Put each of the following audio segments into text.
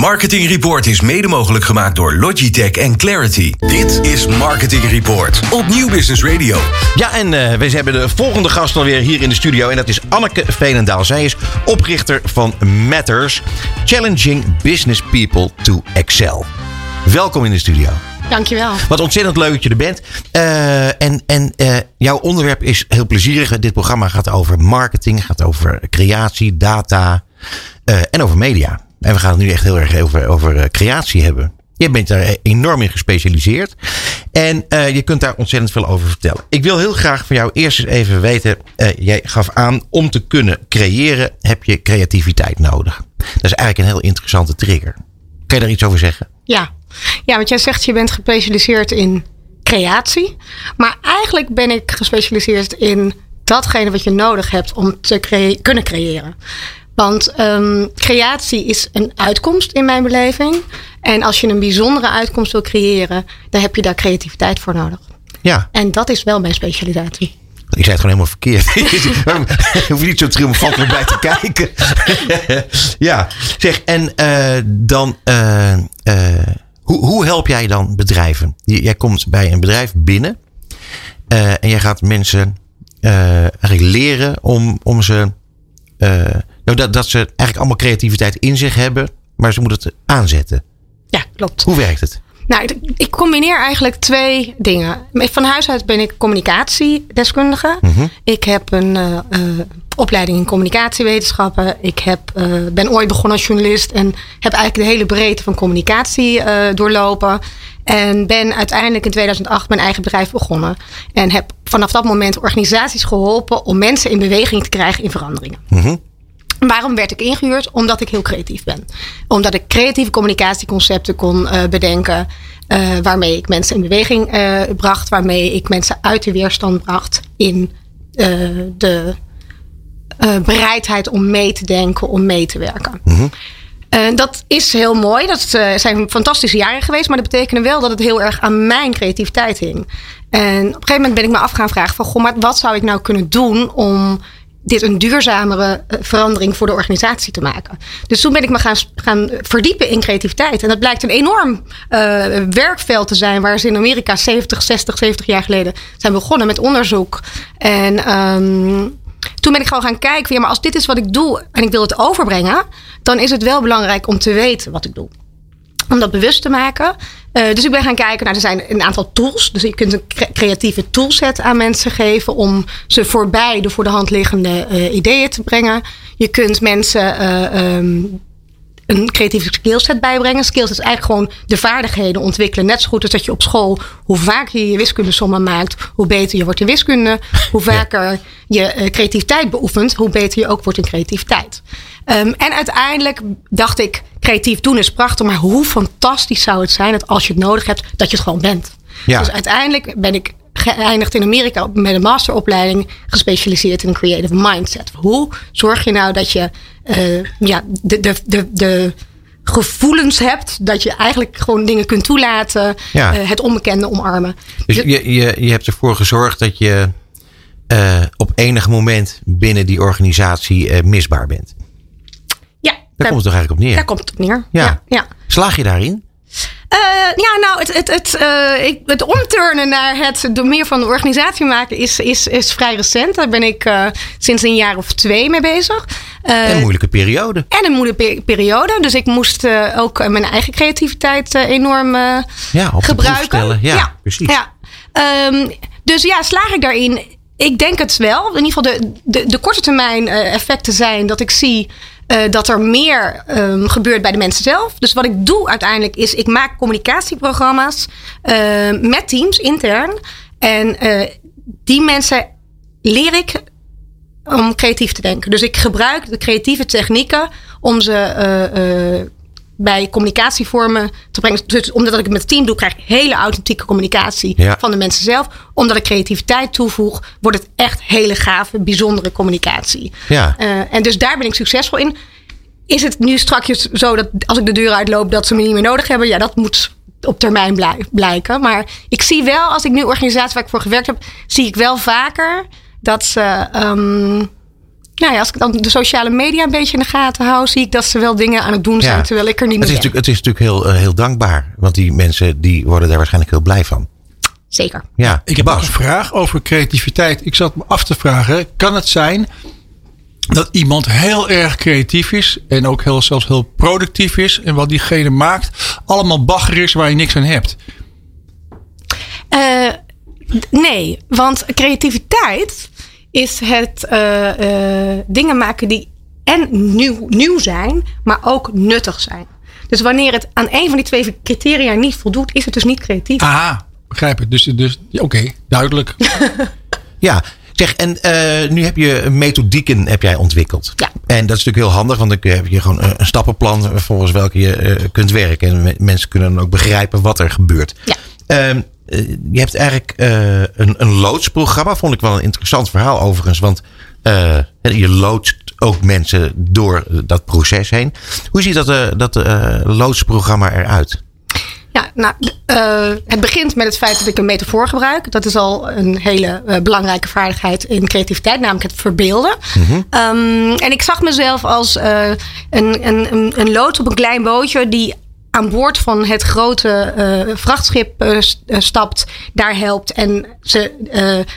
Marketing Report is mede mogelijk gemaakt door Logitech en Clarity. Dit is Marketing Report op Nieuw Business Radio. Ja, en uh, we hebben de volgende gast alweer hier in de studio. En dat is Anneke Veenendaal. Zij is oprichter van Matters. Challenging Business People to Excel. Welkom in de studio. Dankjewel. Wat ontzettend leuk dat je er bent. Uh, en en uh, jouw onderwerp is heel plezierig. Dit programma gaat over marketing, gaat over creatie, data uh, en over media. En we gaan het nu echt heel erg over, over creatie hebben. Je bent daar enorm in gespecialiseerd. En uh, je kunt daar ontzettend veel over vertellen. Ik wil heel graag van jou eerst eens even weten. Uh, jij gaf aan, om te kunnen creëren heb je creativiteit nodig. Dat is eigenlijk een heel interessante trigger. Kan je daar iets over zeggen? Ja, ja want jij zegt je bent gespecialiseerd in creatie. Maar eigenlijk ben ik gespecialiseerd in datgene wat je nodig hebt om te kunnen creëren. Want um, creatie is een uitkomst in mijn beleving. En als je een bijzondere uitkomst wil creëren, dan heb je daar creativiteit voor nodig. Ja. En dat is wel mijn specialisatie. Ik zei het gewoon helemaal verkeerd. Je hoeft niet zo triomfantelijk bij te kijken. ja, zeg, en uh, dan, uh, uh, hoe, hoe help jij dan bedrijven? Jij komt bij een bedrijf binnen en jij gaat mensen eigenlijk leren om, om ze, nou, dat, dat ze eigenlijk allemaal creativiteit in zich hebben, maar ze moeten het aanzetten. Ja, klopt. Hoe werkt het? Nou, ik combineer eigenlijk twee dingen. Van huis uit ben ik communicatiedeskundige. Mhm. Mm -hmm. Ik heb een uh, uh, opleiding in communicatiewetenschappen. Ik heb, uh, ben ooit begonnen als journalist en heb eigenlijk de hele breedte van communicatie doorlopen. En ben uiteindelijk in 2008 mijn eigen bedrijf begonnen. En heb vanaf dat moment organisaties geholpen om mensen in beweging te krijgen in veranderingen. Mm -hmm. Waarom werd ik ingehuurd? Omdat ik heel creatief ben. Omdat ik creatieve communicatieconcepten kon uh, bedenken. Uh, waarmee ik mensen in beweging uh, bracht. Waarmee ik mensen uit de weerstand bracht. In de bereidheid om mee te denken, om mee te werken. Mm -hmm. dat is heel mooi. Dat zijn fantastische jaren geweest. Maar dat betekende wel dat het heel erg aan mijn creativiteit hing. En op een gegeven moment ben ik me af gaan vragen: van, goh, maar wat zou ik nou kunnen doen om dit een duurzamere verandering voor de organisatie te maken. Dus toen ben ik me gaan, gaan verdiepen in creativiteit. En dat blijkt een enorm uh, werkveld te zijn... waar ze in Amerika 70, 60, 70 jaar geleden zijn begonnen met onderzoek. En um, toen ben ik gewoon gaan kijken... maar als dit is wat ik doe en ik wil het overbrengen... dan is het wel belangrijk om te weten wat ik doe om dat bewust te maken. Uh, dus ik ben gaan kijken, nou, er zijn een aantal tools. Dus je kunt een cre creatieve toolset aan mensen geven om ze voorbij de voor de hand liggende uh, ideeën te brengen. Je kunt mensen uh, um, een creatieve skillset bijbrengen. Skills is eigenlijk gewoon de vaardigheden ontwikkelen. Net zo goed als dat je op school, hoe vaker je je wiskundesommen maakt, hoe beter je wordt in wiskunde. Hoe vaker je creativiteit beoefent, hoe beter je ook wordt in creativiteit. Um, en uiteindelijk dacht ik, creatief doen is prachtig, maar hoe fantastisch zou het zijn dat als je het nodig hebt, dat je het gewoon bent. Ja. Dus uiteindelijk ben ik geëindigd in Amerika met een masteropleiding gespecialiseerd in een creative mindset. Hoe zorg je nou dat je uh, ja, de, de, de, de gevoelens hebt dat je eigenlijk gewoon dingen kunt toelaten, ja. uh, het onbekende omarmen. Dus je, je, je hebt ervoor gezorgd dat je uh, op enig moment binnen die organisatie misbaar bent. Daar, komt het toch eigenlijk op neer? Daar komt het op neer. Ja. ja, ja. Slaag je daarin? Uh, ja, nou, het, het, het, uh, ik, het omturnen naar het door meer van de organisatie maken is, is, is vrij recent. Daar ben ik uh, sinds een jaar of twee mee bezig. en een moeilijke periode. En een moeilijke periode. Dus ik moest ook mijn eigen creativiteit enorm ja, op gebruiken. Ja, ja, precies. Ja. Um, dus ja, slaag ik daarin? Ik denk het wel. In ieder geval de, de, de korte termijn effecten zijn dat ik zie uh, dat er meer um, gebeurt bij de mensen zelf. Dus wat ik doe uiteindelijk is, ik maak communicatieprogramma's uh, met teams intern. En uh, die mensen leer ik om creatief te denken. Dus ik gebruik de creatieve technieken om ze bij communicatievormen te brengen. Dus omdat ik het met het team doe, krijg ik hele authentieke communicatie ja. van de mensen zelf. Omdat ik creativiteit toevoeg, wordt het echt hele gave, bijzondere communicatie. Ja. Uh, en dus daar ben ik succesvol in. Is het nu strakjes zo dat als ik de deur uitloop, dat ze me niet meer nodig hebben? Ja, dat moet op termijn blij blijken. Maar ik zie wel, als ik nu organisatie waar ik voor gewerkt heb, zie ik wel vaker dat ze. Um, Nou ja, als ik dan de sociale media een beetje in de gaten hou, zie ik dat ze wel dingen aan het doen zijn, Ja. terwijl ik er niet Het meer is, ben. het is natuurlijk heel, eh, heel dankbaar. Want die mensen die worden daar waarschijnlijk heel blij van. Zeker. Ja, Ik heb ook een vraag over creativiteit. Ik zat me af te vragen, kan het zijn dat iemand heel erg creatief is en ook heel, zelfs heel productief is en wat diegene maakt allemaal bagger is waar je niks aan hebt? Eh, nee, want creativiteit is het eh, eh, dingen maken die en nieuw, nieuw zijn, maar ook nuttig zijn. Dus wanneer het aan een van die twee criteria niet voldoet, is het dus niet creatief. Aha, begrijp het. Dus, dus oké, duidelijk. Ja, zeg, en eh, nu heb je methodieken heb jij ontwikkeld. Ja. En dat is natuurlijk heel handig, want dan heb je gewoon een, stappenplan volgens welke je kunt werken. En me- mensen kunnen dan ook begrijpen wat er gebeurt. Ja. Ehm, eh, je hebt eigenlijk eh, een, een loodsprogramma, vond ik wel een interessant verhaal overigens. Want eh, je loodst ook mensen door dat proces heen. Hoe ziet dat, eh, dat eh, loodsprogramma eruit? Ja, nou, eh, het begint met het feit dat ik een metafoor gebruik. Dat is al een hele eh, belangrijke vaardigheid in creativiteit, namelijk het verbeelden. Ehm, en ik zag mezelf als eh, een, een, een, een loods op een klein bootje die aan boord van het grote eh, vrachtschip eh, eh, stapt, daar helpt en ze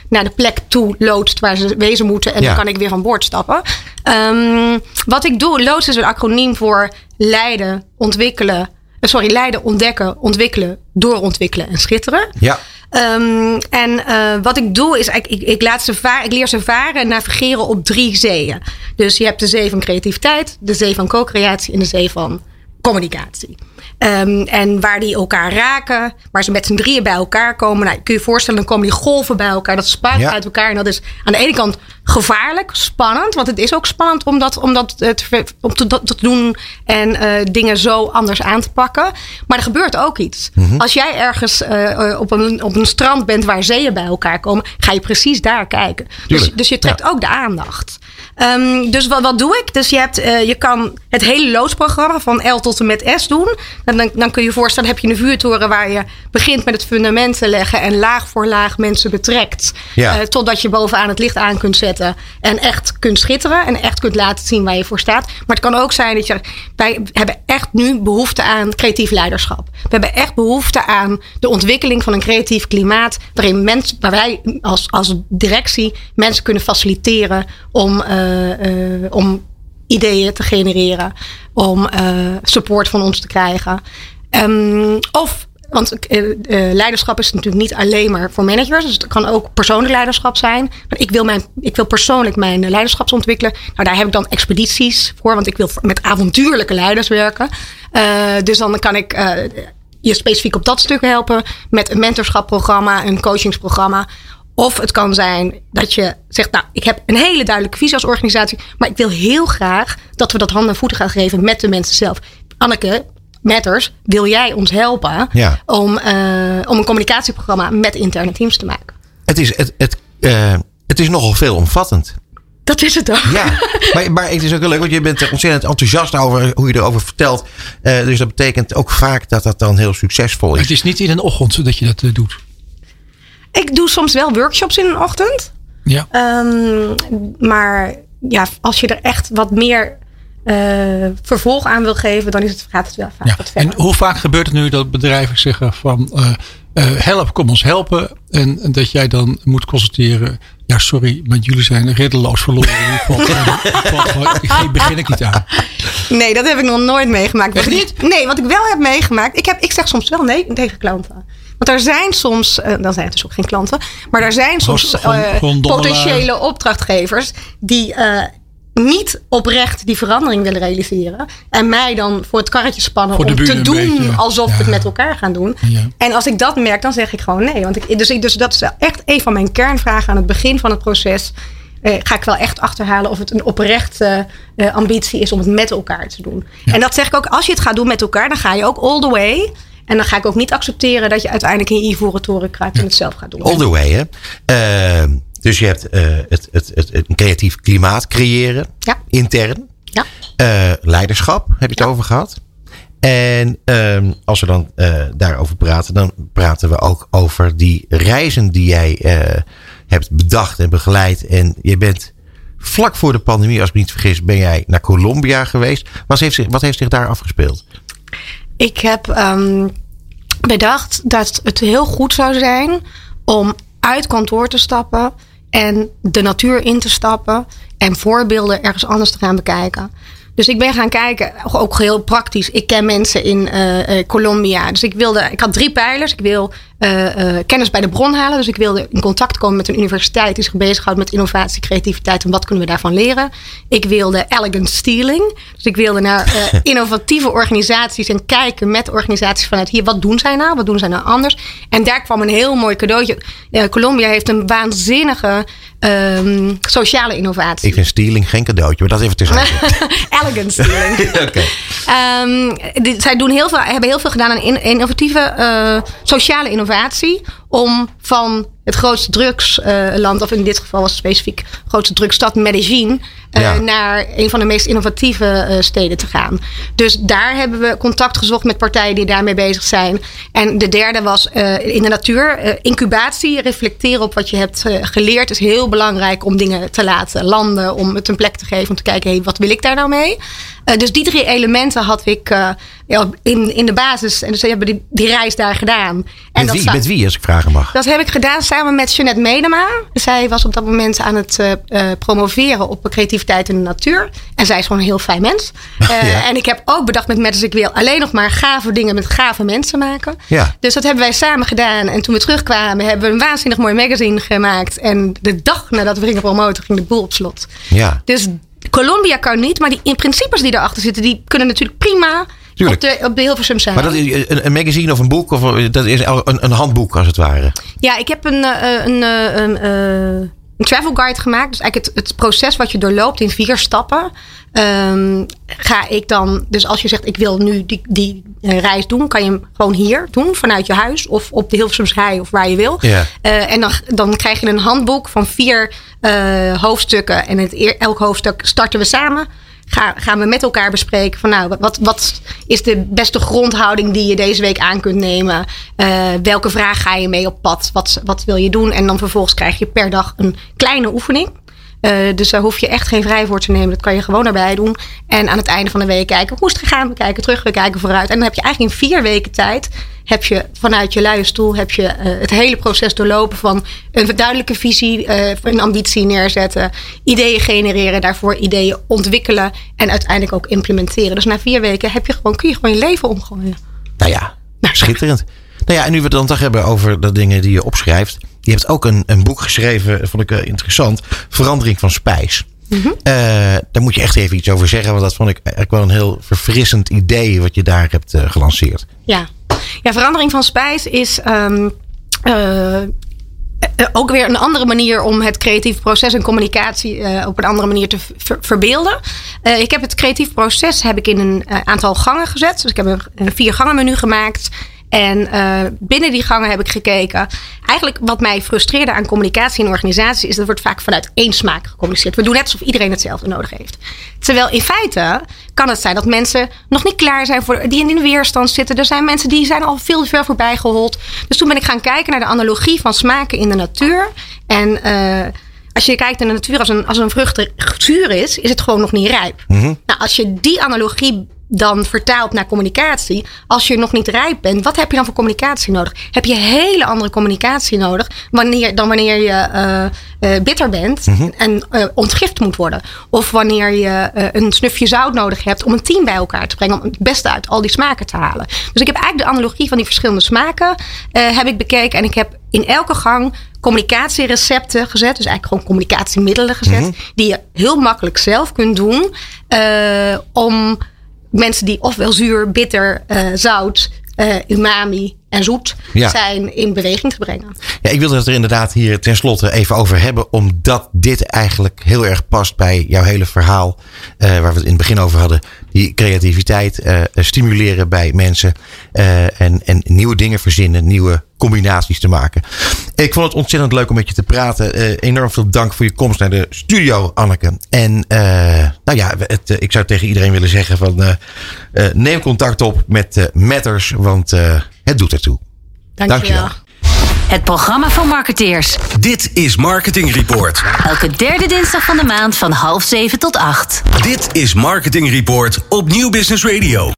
naar de plek toe loodst waar ze wezen moeten. En Ja. dan kan ik weer van boord stappen. Ehm, wat ik doe, loods is een acroniem voor leiden, ontwikkelen. Sorry, leiden, ontdekken, ontwikkelen, doorontwikkelen en schitteren. Ja. Ehm, en wat ik doe is, ik, ik, ik, laat ze varen, ik leer ze varen en navigeren op drie zeeën. Dus je hebt de zee van creativiteit, de zee van co-creatie en de zee van communicatie. Ehm, en waar die elkaar raken, waar ze met z'n drieën bij elkaar komen. Nou, kun je je voorstellen, dan komen die golven bij elkaar. Dat spuit Ja. uit elkaar. En dat is aan de ene kant gevaarlijk, spannend. Want het is ook spannend om dat, om dat eh, te, ver- om te, dat te doen en eh, dingen zo anders aan te pakken. Maar er gebeurt ook iets. Als jij ergens eh, op, een, op een strand bent waar zeeën bij elkaar komen, ga je precies daar kijken. Dus, dus je trekt Ja. ook de aandacht. Ehm, dus wat, wat doe ik? Dus je, hebt, eh, je kan het hele loodsprogramma van L tot en met S doen. Dan, dan, dan kun je je voorstellen, heb je een vuurtoren waar je begint met het fundament te leggen en laag voor laag mensen betrekt. Ja. Eh, totdat je bovenaan het licht aan kunt zetten en echt kunt schitteren en echt kunt laten zien waar je voor staat. Maar het kan ook zijn dat je, wij hebben echt nu behoefte aan creatief leiderschap. We hebben echt behoefte aan de ontwikkeling van een creatief klimaat waarin mensen, waar wij als, als directie mensen kunnen faciliteren om, eh, om ideeën te genereren, om eh, support van ons te krijgen. Ehm, of, want eh, eh, leiderschap is natuurlijk niet alleen maar voor managers, dus het kan ook persoonlijk leiderschap zijn. Maar ik wil, mijn, ik wil persoonlijk mijn eh, leiderschap ontwikkelen. Nou, daar heb ik dan expedities voor, want ik wil met avontuurlijke leiders werken. Eh, dus dan kan ik eh, je specifiek op dat stuk helpen met een mentorschapprogramma, een coachingsprogramma. Of het kan zijn dat je zegt, nou, ik heb een hele duidelijke visie als organisatie, maar ik wil heel graag dat we dat handen en voeten gaan geven met de mensen zelf. Anneke, Matters, wil jij ons helpen Ja. om, eh, om een communicatieprogramma met interne teams te maken? Het is, het, het, eh, het is nogal veelomvattend. Dat is het ook. Ja, maar, maar het is ook heel leuk, want je bent er ontzettend enthousiast over hoe je erover vertelt. Eh, dus dat betekent ook vaak dat dat dan heel succesvol Het is. is niet in een ochtend dat je dat doet. Ik doe soms wel workshops in een ochtend. Ja. Ehm, maar ja, als je er echt wat meer eh, vervolg aan wil geven, dan is het, gaat het wel vaak Ja. wat verder. En hoe vaak gebeurt het nu dat bedrijven zeggen van eh, eh, help, kom ons helpen. En, en dat jij dan moet constateren, ja sorry, maar jullie zijn reddeloos verloren. Ik Hier begin ik niet aan. Nee, dat heb ik nog nooit meegemaakt. Echt niet? Nee, wat ik wel heb meegemaakt. Ik, heb, ik zeg soms wel nee tegen klanten. Want er zijn soms, eh, dan zijn het dus ook geen klanten, maar er zijn soms eh, potentiële opdrachtgevers die eh, niet oprecht die verandering willen realiseren. En mij dan voor het karretje spannen om te doen beetje. alsof we Ja. het met elkaar gaan doen. Ja. En als ik dat merk, dan zeg ik gewoon nee. Want ik, dus, ik- dus dat is echt een van mijn kernvragen aan het begin van het proces. Eh, ga ik wel echt achterhalen of het een oprechte eh, ambitie is om het met elkaar te doen. En dat zeg ik ook, als je het gaat doen met elkaar, dan ga je ook all the way. En dan ga ik ook niet accepteren dat je uiteindelijk in je ivoren toren kruipt en het zelf gaat doen. All the way, hè? Eh, dus je hebt eh, het, het, het, het een creatief klimaat creëren, Ja. intern. Ja. Eh, leiderschap, heb je het over gehad. En ehm, als we dan daarover praten, dan praten we ook over die reizen die jij hebt bedacht en begeleid. En je bent vlak voor de pandemie, als ik me niet vergis, ben jij naar Colombia geweest. Wat heeft zich, wat heeft zich daar afgespeeld? Ik heb um, bedacht dat het heel goed zou zijn om uit kantoor te stappen en de natuur in te stappen en voorbeelden ergens anders te gaan bekijken. Dus ik ben gaan kijken, ook heel praktisch. Ik ken mensen in uh, Colombia. Dus ik wilde, ik had drie pijlers. Ik wil uh, kennis bij de bron halen. Dus ik wilde in contact komen met een universiteit die zich bezighoudt met innovatie, creativiteit en wat kunnen we daarvan leren. Ik wilde elegant stealing. Dus ik wilde naar innovatieve organisaties en kijken met organisaties vanuit hier. Wat doen zij nou? Wat doen zij nou anders? En daar kwam een heel mooi cadeautje. Colombia heeft een waanzinnige um, sociale innovatie. Ik vind stealing geen cadeautje, maar dat even tussen. elegant stealing. okay. um, die, zij doen heel veel, hebben heel veel gedaan aan in, innovatieve uh, sociale innovatie. Om van het grootste drugsland, of in dit geval was het specifiek grootste drugsstad Medellin, ja. naar een van de meest innovatieve uh, steden te gaan. Dus daar hebben we contact gezocht met partijen die daarmee bezig zijn. En de derde was in de natuur. incubatie, reflecteren op wat je hebt geleerd, is heel belangrijk om dingen te laten landen, om het een plek te geven, om te kijken, hey, wat wil ik daar nou mee? Dus die drie elementen had ik ja, in, in de basis. En dus hebben die, die reis daar gedaan. En met, wie, met wie, als ik vragen mag? Dat heb ik gedaan samen met Jeanette Medema. Zij was op dat moment aan het uh, uh, promoveren op creativiteit in de natuur. En zij is gewoon een heel fijn mens. Ja. En ik heb ook bedacht met Matters, ik wil alleen nog maar gave dingen met gave mensen maken. Ja. Dus dat hebben wij samen gedaan. En toen we terugkwamen, hebben we een waanzinnig mooi magazine gemaakt. En de dag nadat we gingen promoten, ging de boel op slot. Ja. Dus Colombia kan niet, maar die in principes die erachter zitten, die kunnen natuurlijk prima op de, op de Hilversum zijn. Maar dat is een, een, magazine of een boek? Of dat is een, een handboek als het ware? Ja, ik heb een, een, een, een, travel guide gemaakt. Dus eigenlijk het, het proces wat je doorloopt in vier stappen. Um, ga ik dan, dus als je zegt ik wil nu die, die reis doen, kan je hem gewoon hier doen vanuit je huis of op de Hilversumsrij of waar je wil. Ja. Uh, en dan, dan krijg je een handboek van vier uh, hoofdstukken. En het, elk hoofdstuk starten we samen ga, gaan we met elkaar bespreken van nou, wat, wat is de beste grondhouding die je deze week aan kunt nemen? Welke vraag ga je mee op pad? Wat, wat wil je doen? En dan vervolgens krijg je per dag een kleine oefening. Uh, dus daar hoef je echt geen vrij voor te nemen. Dat kan je gewoon erbij doen. En aan het einde van de week kijken hoe is het gegaan. We kijken terug, we kijken vooruit. En dan heb je eigenlijk in vier weken tijd heb je vanuit je luie stoel heb je, uh, het hele proces doorlopen van een duidelijke visie, uh, een ambitie neerzetten, ideeën genereren, daarvoor ideeën ontwikkelen en uiteindelijk ook implementeren. Dus na vier weken heb je gewoon, kun je gewoon je leven omgooien. Nou ja, nou, schitterend. Nou ja, en nu we het dan toch hebben over de dingen die je opschrijft. Je hebt ook een, een boek geschreven, vond ik uh, interessant. Verandering van spijs. Mm -hmm. uh, daar moet je echt even iets over zeggen. Want dat vond ik eigenlijk wel een heel verfrissend idee wat je daar hebt uh, gelanceerd. Ja. ja, verandering van spijs is um, uh, ook weer een andere manier om het creatieve proces en communicatie uh, op een andere manier te ver verbeelden. Uh, ik heb het creatief proces heb ik in een uh, aantal gangen gezet. Dus ik heb een, een vier gangen menu gemaakt. En uh, binnen die gangen heb ik gekeken. Eigenlijk wat mij frustreerde aan communicatie in organisatie is dat wordt vaak vanuit één smaak gecommuniceerd. We doen net alsof iedereen hetzelfde nodig heeft. Terwijl in feite kan het zijn dat mensen nog niet klaar zijn voor die in de weerstand zitten. Er zijn mensen die zijn al veel te ver voorbij gehold. Dus toen ben ik gaan kijken naar de analogie van smaken in de natuur. En uh, als je kijkt naar de natuur als een, als een vrucht zuur is, is het gewoon nog niet rijp. Mm -hmm. Nou, als je die analogie dan vertaalt naar communicatie. Als je nog niet rijp bent, wat heb je dan voor communicatie nodig? Heb je hele andere communicatie nodig wanneer, dan wanneer je uh, uh, bitter bent Mhm. mm -hmm. en uh, ontgift moet worden? Of wanneer je een snufje zout nodig hebt om een team bij elkaar te brengen, om het beste uit al die smaken te halen. Dus ik heb eigenlijk de analogie van die verschillende smaken heb ik bekeken en ik heb in elke gang communicatierecepten gezet. Dus eigenlijk gewoon communicatiemiddelen gezet. Mhm. Die je heel makkelijk zelf kunt doen. om mensen die ofwel zuur, bitter, uh, zout, uh, umami en zoet Ja. zijn in beweging te brengen. Ja, ik wilde het er inderdaad hier tenslotte even over hebben. Omdat dit eigenlijk heel erg past bij jouw hele verhaal. eh, waar we het in het begin over hadden. Die creativiteit eh, stimuleren bij mensen. eh, en, en nieuwe dingen verzinnen. Nieuwe combinaties te maken. Ik vond het ontzettend leuk om met je te praten. Eh, enorm veel dank voor je komst naar de studio, Anneke. En nou ja, het, ik zou tegen iedereen willen zeggen van... neem contact op met Matters, want het doet ertoe. Dank je Dankjewel. wel. Het programma voor marketeers. Dit is Marketing Report. Elke derde dinsdag van de maand van half zeven tot acht. Dit is Marketing Report op Nieuw Business Radio.